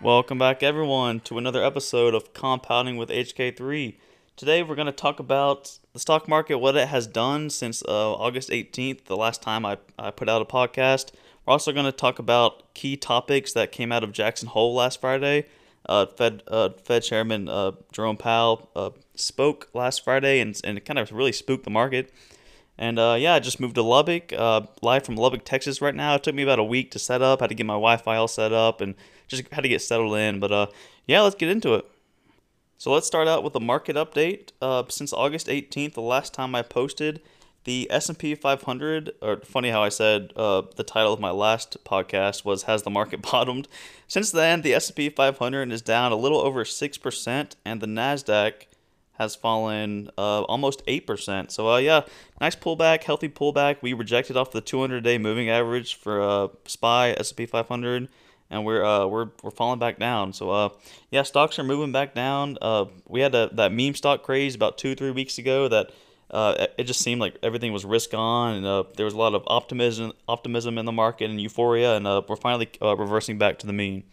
Welcome back, everyone, to another episode of Compounding with HK3. Today, we're going to talk about the stock market, what it has done since uh, August 18th, the last time I, I put out a podcast. We're also going to talk about key topics that came out of Jackson Hole last Friday. Uh, Fed uh, Fed Chairman uh, Jerome Powell uh, spoke last Friday, and, and it kind of really spooked the market. And uh, yeah, I just moved to Lubbock, uh, live from Lubbock, Texas right now. It took me about a week to set up, had to get my Wi-Fi all set up, and just had to get settled in. But uh, yeah, let's get into it. So let's start out with the market update. Uh, since August 18th, the last time I posted, the S&P 500, or funny how I said uh, the title of my last podcast was "Has the Market Bottomed?" Since then, the S&P 500 is down a little over six percent, and the Nasdaq has fallen uh, almost 8%. So, uh, yeah, nice pullback, healthy pullback. We rejected off the 200-day moving average for uh, SPY, S&P 500, and we're uh, we're we're falling back down. So, uh, yeah, stocks are moving back down. Uh, we had a, that meme stock craze about two, three weeks ago that uh, it just seemed like everything was risk on, and uh, there was a lot of optimism optimism in the market and euphoria, and uh, we're finally uh, reversing back to the mean.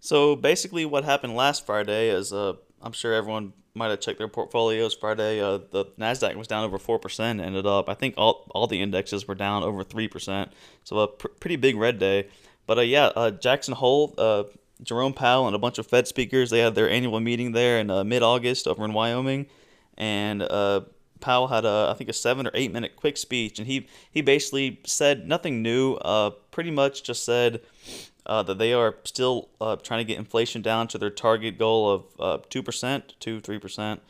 So basically, what happened last Friday is uh, I'm sure everyone might have checked their portfolios Friday. Uh, the Nasdaq was down over four percent. Ended up, I think all all the indexes were down over three percent. So a pr- pretty big red day. But uh, yeah, uh, Jackson Hole, uh, Jerome Powell, and a bunch of Fed speakers. They had their annual meeting there in uh, mid August over in Wyoming, and uh, Powell had a I think a seven or eight minute quick speech, and he he basically said nothing new. Uh, pretty much just said uh, that they are still uh, trying to get inflation down to their target goal of uh, two percent, two three percent,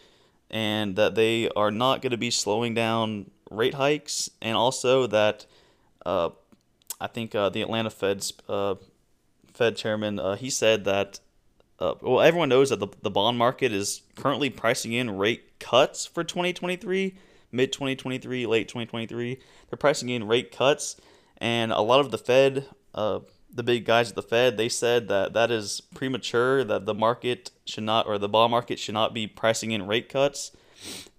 and that they are not going to be slowing down rate hikes, and also that uh, I think uh, the Atlanta Fed's uh, Fed chairman he said that. well, everyone knows that the, the bond market is currently pricing in rate cuts for 2023, mid 2023, late 2023. They're pricing in rate cuts, and a lot of the Fed the big guys at the Fed, they said that that is premature, that the market should not, or the bond market should not be pricing in rate cuts.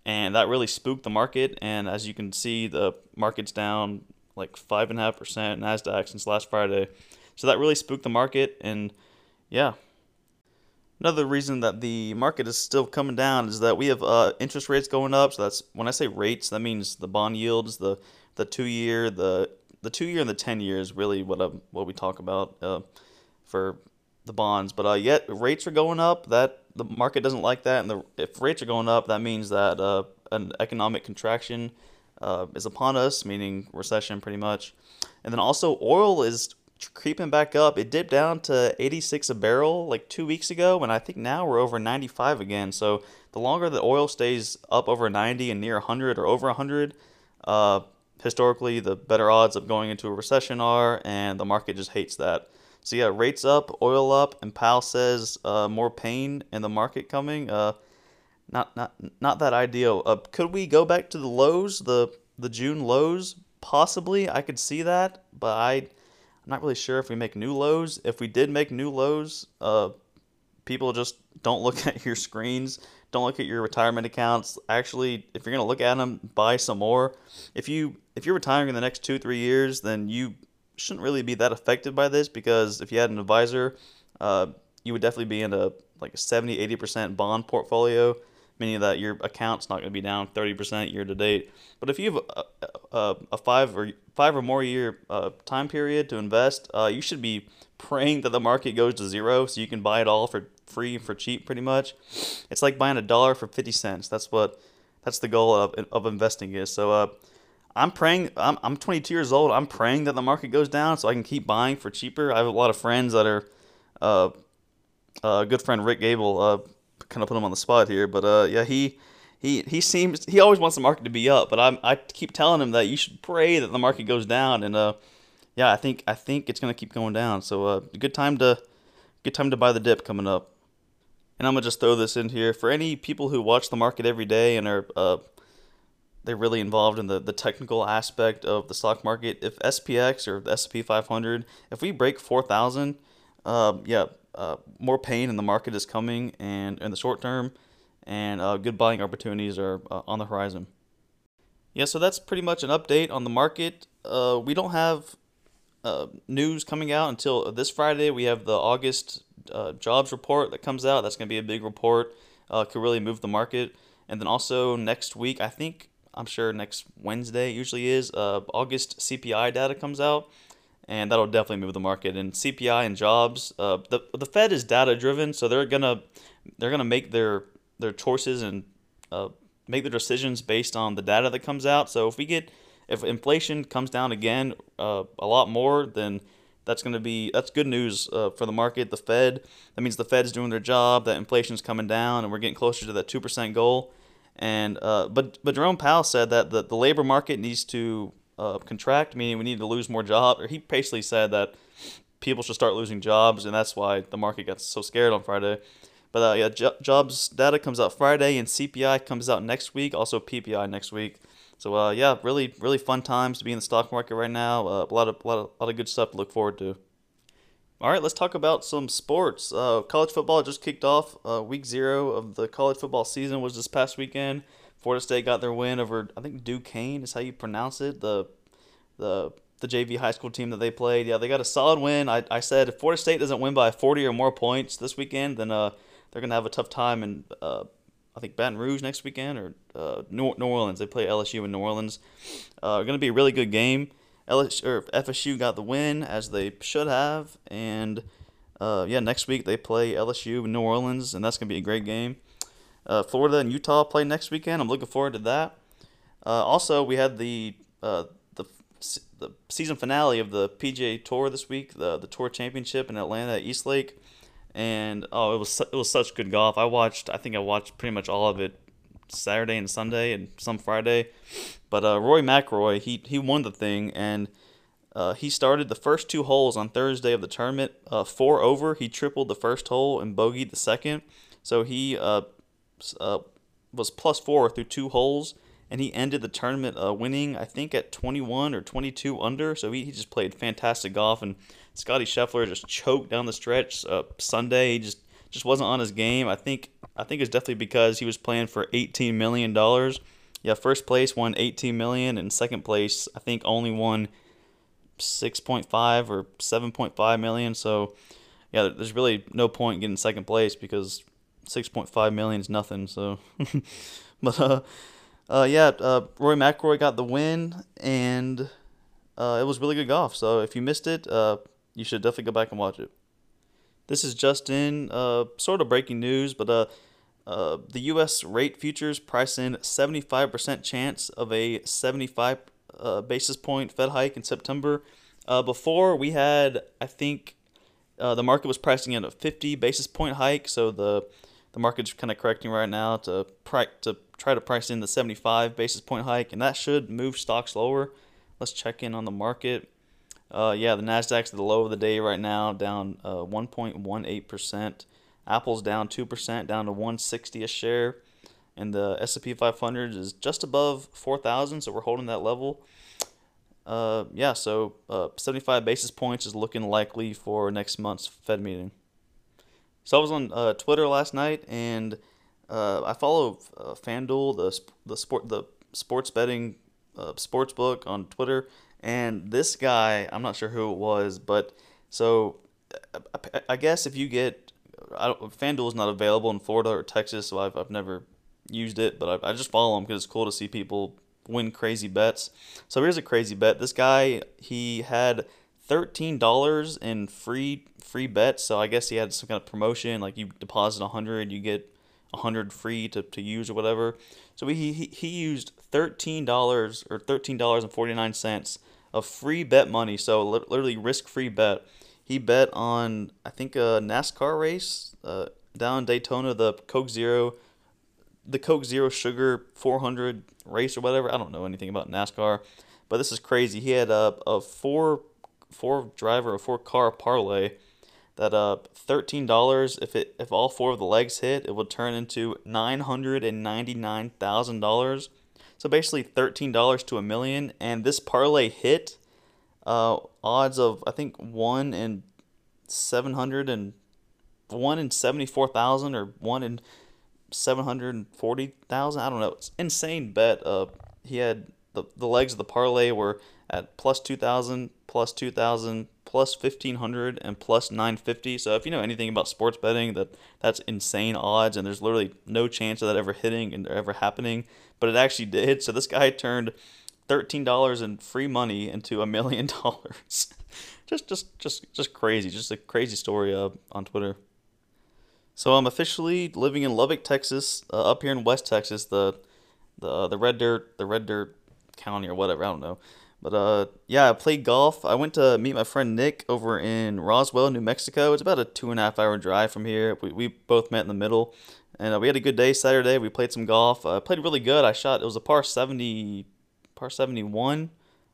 And that really spooked the market. And as you can see, the market's down like 5.5% NASDAQ since last Friday. So that really spooked the market. And yeah. Another reason that the market is still coming down is that we have uh, interest rates going up. So that's when I say rates, that means the bond yields, the the two year, the the two year and the ten year is really what um, what we talk about uh, for the bonds. But uh, yet rates are going up. That the market doesn't like that, and the, if rates are going up, that means that uh, an economic contraction uh, is upon us, meaning recession, pretty much. And then also oil is creeping back up. It dipped down to 86 a barrel like two weeks ago, and I think now we're over 95 again. So the longer the oil stays up over 90 and near 100 or over 100, uh, historically, the better odds of going into a recession are, and the market just hates that. So yeah, rates up, oil up, and Powell says uh, more pain in the market coming. Uh, not not not that ideal. Uh, could we go back to the lows, the the June lows? Possibly, I could see that, but I I'm not really sure if we make new lows. If we did make new lows, uh, people just don't look at your screens don't look at your retirement accounts. Actually, if you're going to look at them, buy some more. If you if you're retiring in the next 2-3 years, then you shouldn't really be that affected by this because if you had an advisor, uh, you would definitely be in a like a 70 80% bond portfolio meaning that your account's not going to be down 30% year to date. But if you have a, a, a five or five or more year uh, time period to invest, uh, you should be praying that the market goes to zero so you can buy it all for free for cheap pretty much. It's like buying a dollar for 50 cents. That's what that's the goal of, of investing is. So uh, I'm praying I'm, I'm 22 years old. I'm praying that the market goes down so I can keep buying for cheaper. I have a lot of friends that are uh, uh, a good friend Rick Gable uh, kind of put him on the spot here, but uh, yeah, he he he seems he always wants the market to be up, but I I keep telling him that you should pray that the market goes down, and uh, yeah, I think I think it's gonna keep going down. So uh, good time to good time to buy the dip coming up. And I'm gonna just throw this in here for any people who watch the market every day and are uh, they're really involved in the, the technical aspect of the stock market. If SPX or the S&P 500, if we break 4,000, uh, yeah, uh, more pain in the market is coming, and in the short term, and uh, good buying opportunities are uh, on the horizon. Yeah, so that's pretty much an update on the market. Uh, we don't have uh, news coming out until this Friday. We have the August uh, jobs report that comes out. That's going to be a big report. Uh, could really move the market. And then also next week, I think I'm sure next Wednesday usually is uh, August CPI data comes out, and that'll definitely move the market. And CPI and jobs, uh, the the Fed is data driven, so they're gonna they're gonna make their their choices and uh, make their decisions based on the data that comes out. So if we get if inflation comes down again uh, a lot more, then that's going to be that's good news uh, for the market. The Fed that means the Fed is doing their job. That inflation's coming down, and we're getting closer to that two percent goal. And uh, but but Jerome Powell said that the, the labor market needs to uh, contract, meaning we need to lose more jobs. Or he basically said that people should start losing jobs, and that's why the market got so scared on Friday. But uh, yeah, jo- jobs data comes out Friday, and CPI comes out next week. Also PPI next week. So uh, yeah, really really fun times to be in the stock market right now. Uh, a lot of lot of, lot of good stuff to look forward to. All right, let's talk about some sports. Uh, college football just kicked off. Uh, week zero of the college football season was this past weekend. Florida State got their win over, I think Duquesne is how you pronounce it. The the the JV high school team that they played. Yeah, they got a solid win. I, I said if Florida State doesn't win by 40 or more points this weekend, then uh, they're gonna have a tough time in uh, I think Baton Rouge next weekend or uh, New, New Orleans. They play LSU in New Orleans. Uh, going to be a really good game. LSU or FSU got the win as they should have, and uh, yeah, next week they play LSU in New Orleans, and that's gonna be a great game. Uh, Florida and Utah play next weekend. I'm looking forward to that. Uh, also, we had the uh, the the season finale of the PGA Tour this week, the the Tour Championship in Atlanta at East Lake, and oh, it was it was such good golf. I watched, I think I watched pretty much all of it Saturday and Sunday and some Friday. But uh, Rory McIlroy, he he won the thing, and uh, he started the first two holes on Thursday of the tournament uh, four over. He tripled the first hole and bogeyed the second, so he uh, uh, was plus four through two holes, and he ended the tournament uh, winning I think at 21 or 22 under. So he, he just played fantastic golf, and Scottie Scheffler just choked down the stretch Sunday. He just just wasn't on his game. I think I think it's definitely because he was playing for 18 million dollars. Yeah, first place won 18 million, and second place I think only won 6.5 or 7.5 million. So yeah, there's really no point getting second place because 6.5 million is nothing. So, but uh, uh, yeah, uh, Roy McIlroy got the win, and uh, it was really good golf. So if you missed it, uh, you should definitely go back and watch it. This is just in uh, sort of breaking news, but uh, uh, the U.S. rate futures price in 75% chance of a 75 uh, basis point Fed hike in September. Uh, before we had, I think, uh, the market was pricing in a 50 basis point hike, so the the market's kind of correcting right now to pri- to try to price in the 75 basis point hike, and that should move stocks lower. Let's check in on the market. Uh, yeah, the Nasdaq's at the low of the day right now, down uh, 1.18%. Apple's down 2%, down to 160 a share, and the S&P 500 is just above 4,000, so we're holding that level. Uh, yeah, so uh, 75 basis points is looking likely for next month's Fed meeting. So I was on uh, Twitter last night, and uh, I follow FanDuel, the the sport the sports betting uh, sports book on Twitter, and this guy, I'm not sure who it was, but so I guess if you get, I don't, FanDuel is not available in Florida or Texas, so I've, I've never used it, but I, I just follow them because it's cool to see people win crazy bets. So here's a crazy bet. This guy, he had thirteen dollars in free free bets. So I guess he had some kind of promotion, like you deposit a hundred, you get a hundred free to, to use or whatever. So he he, he used thirteen dollars or thirteen dollars and forty nine cents of free bet money. So literally risk free bet. He bet on I think a NASCAR race uh, down Daytona, the Coke Zero, the Coke Zero Sugar 400 race or whatever. I don't know anything about NASCAR, but this is crazy. He had a, a four four driver, a four car parlay that uh thirteen dollars if it if all four of the legs hit, it would turn into nine hundred and ninety nine thousand dollars. So basically thirteen dollars to a million, and this parlay hit. Uh, odds of I think one in seven hundred and one in seventy four thousand or one in seven hundred and forty thousand. I don't know. It's insane bet. Uh, he had the the legs of the parlay were at plus two thousand, plus two thousand, plus 1500 and plus 950. So if you know anything about sports betting, that that's insane odds, and there's literally no chance of that ever hitting and ever happening. But it actually did. So this guy turned thirteen dollars in free money into a million dollars. just, just, just, just crazy. Just a crazy story uh, on Twitter. So I'm officially living in Lubbock, Texas, uh, up here in West Texas, the the the red dirt, the red dirt county or whatever. I don't know. But uh, yeah, I played golf. I went to meet my friend Nick over in Roswell, New Mexico. It's about a two and a half hour drive from here. We, we both met in the middle, and uh, we had a good day Saturday. We played some golf. I uh, played really good. I shot. It was a par seventy, par seventy one.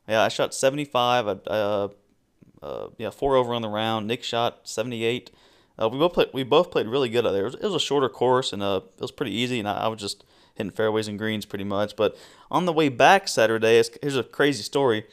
Yeah, I shot seventy five. Uh, uh, yeah, four over on the round. Nick shot seventy eight. Uh, we both played. We both played really good out there. It was, it was a shorter course, and uh, it was pretty easy. And I, I was just hitting fairways and greens pretty much. But on the way back Saturday, here's a crazy story.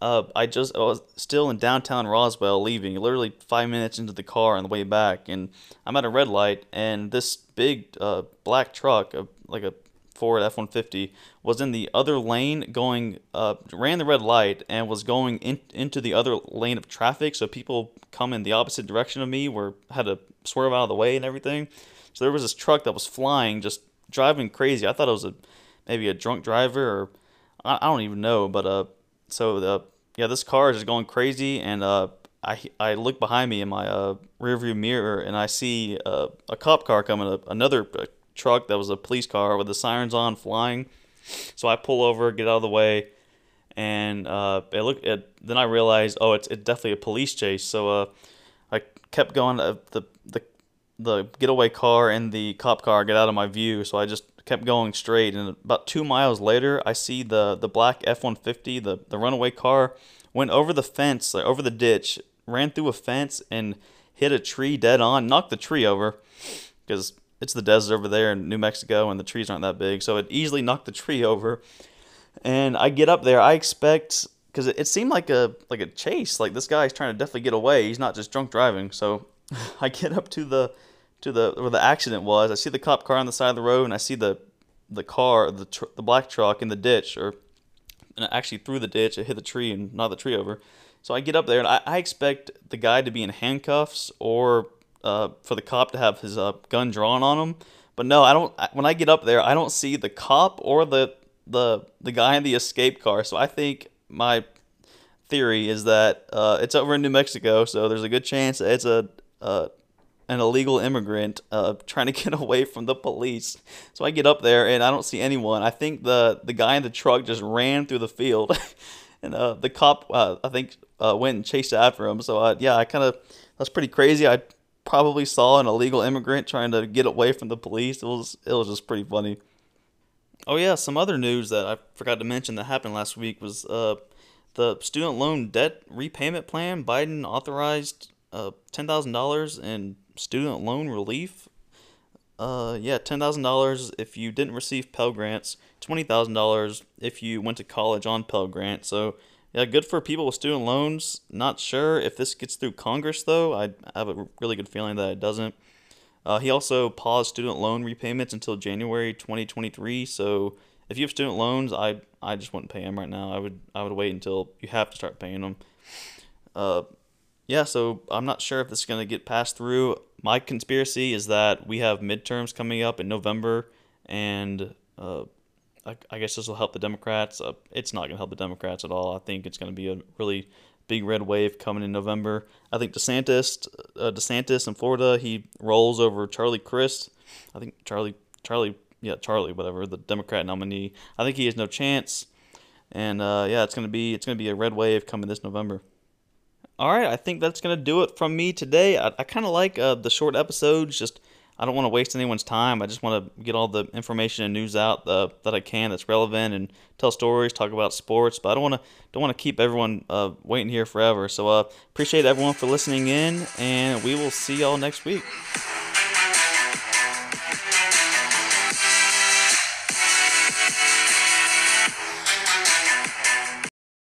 Uh, I just I was still in downtown Roswell, leaving literally five minutes into the car on the way back, and I'm at a red light, and this big uh, black truck, uh, like a Ford F-150, was in the other lane, going uh, ran the red light and was going in, into the other lane of traffic. So people come in the opposite direction of me, were had to swerve out of the way and everything. So there was this truck that was flying just driving crazy. I thought it was a maybe a drunk driver or I, I don't even know. But uh, so the yeah, this car is just going crazy, and uh, I I look behind me in my uh rearview mirror, and I see uh, a cop car coming up, another uh, truck that was a police car with the sirens on, flying. So I pull over, get out of the way, and uh, it look. It, then I realized, oh, it's, it's definitely a police chase. So uh, I kept going. Uh, the the the getaway car and the cop car get out of my view, so I just kept going straight. And about two miles later, I see the the black F one fifty, the the runaway car, went over the fence, like over the ditch, ran through a fence and hit a tree dead on, knocked the tree over, because it's the desert over there in New Mexico and the trees aren't that big, so it easily knocked the tree over. And I get up there, I expect because it, it seemed like a like a chase, like this guy's trying to definitely get away. He's not just drunk driving, so I get up to the to the where the accident was. I see the cop car on the side of the road, and I see the the car, the tr- the black truck in the ditch, or actually through the ditch. It hit the tree and knocked the tree over. So I get up there, and I, I expect the guy to be in handcuffs or uh, for the cop to have his uh, gun drawn on him. But no, I don't. When I get up there, I don't see the cop or the the the guy in the escape car. So I think my theory is that uh, it's over in New Mexico, so there's a good chance it's a uh, an illegal immigrant uh, trying to get away from the police. So I get up there and I don't see anyone. I think the the guy in the truck just ran through the field, and uh, the cop uh, I think uh, went and chased after him. So yeah, I kind of that's pretty crazy. I probably saw an illegal immigrant trying to get away from the police. It was it was just pretty funny. Oh yeah, some other news that I forgot to mention that happened last week was uh, the student loan debt repayment plan. Biden authorized uh, ten thousand dollars in student loan relief. Uh, yeah, ten thousand dollars if you didn't receive Pell grants. Twenty thousand dollars if you went to college on Pell grant. So yeah, good for people with student loans. Not sure if this gets through Congress though. I have a really good feeling that it doesn't. Uh, he also paused student loan repayments until January 2023. So if you have student loans, I I just wouldn't pay them right now. I would I would wait until you have to start paying them. Uh, yeah, so I'm not sure if this is going to get passed through. My conspiracy is that we have midterms coming up in November, and uh, I, I, guess this will help the Democrats. Uh, it's not going to help the Democrats at all. I think it's going to be a really big red wave coming in November. I think DeSantis, uh, DeSantis in Florida, he rolls over Charlie Crist. I think Charlie, Charlie, yeah, Charlie, whatever, the Democrat nominee. I think he has no chance. And uh, yeah, it's gonna be it's gonna be a red wave coming this November. All right, I think that's gonna do it from me today. I, I kind of like uh, the short episodes. Just I don't want to waste anyone's time. I just want to get all the information and news out uh, that I can that's relevant and tell stories, talk about sports. But I don't want to don't want to keep everyone uh, waiting here forever. So uh, appreciate everyone for listening in, and we will see y'all next week.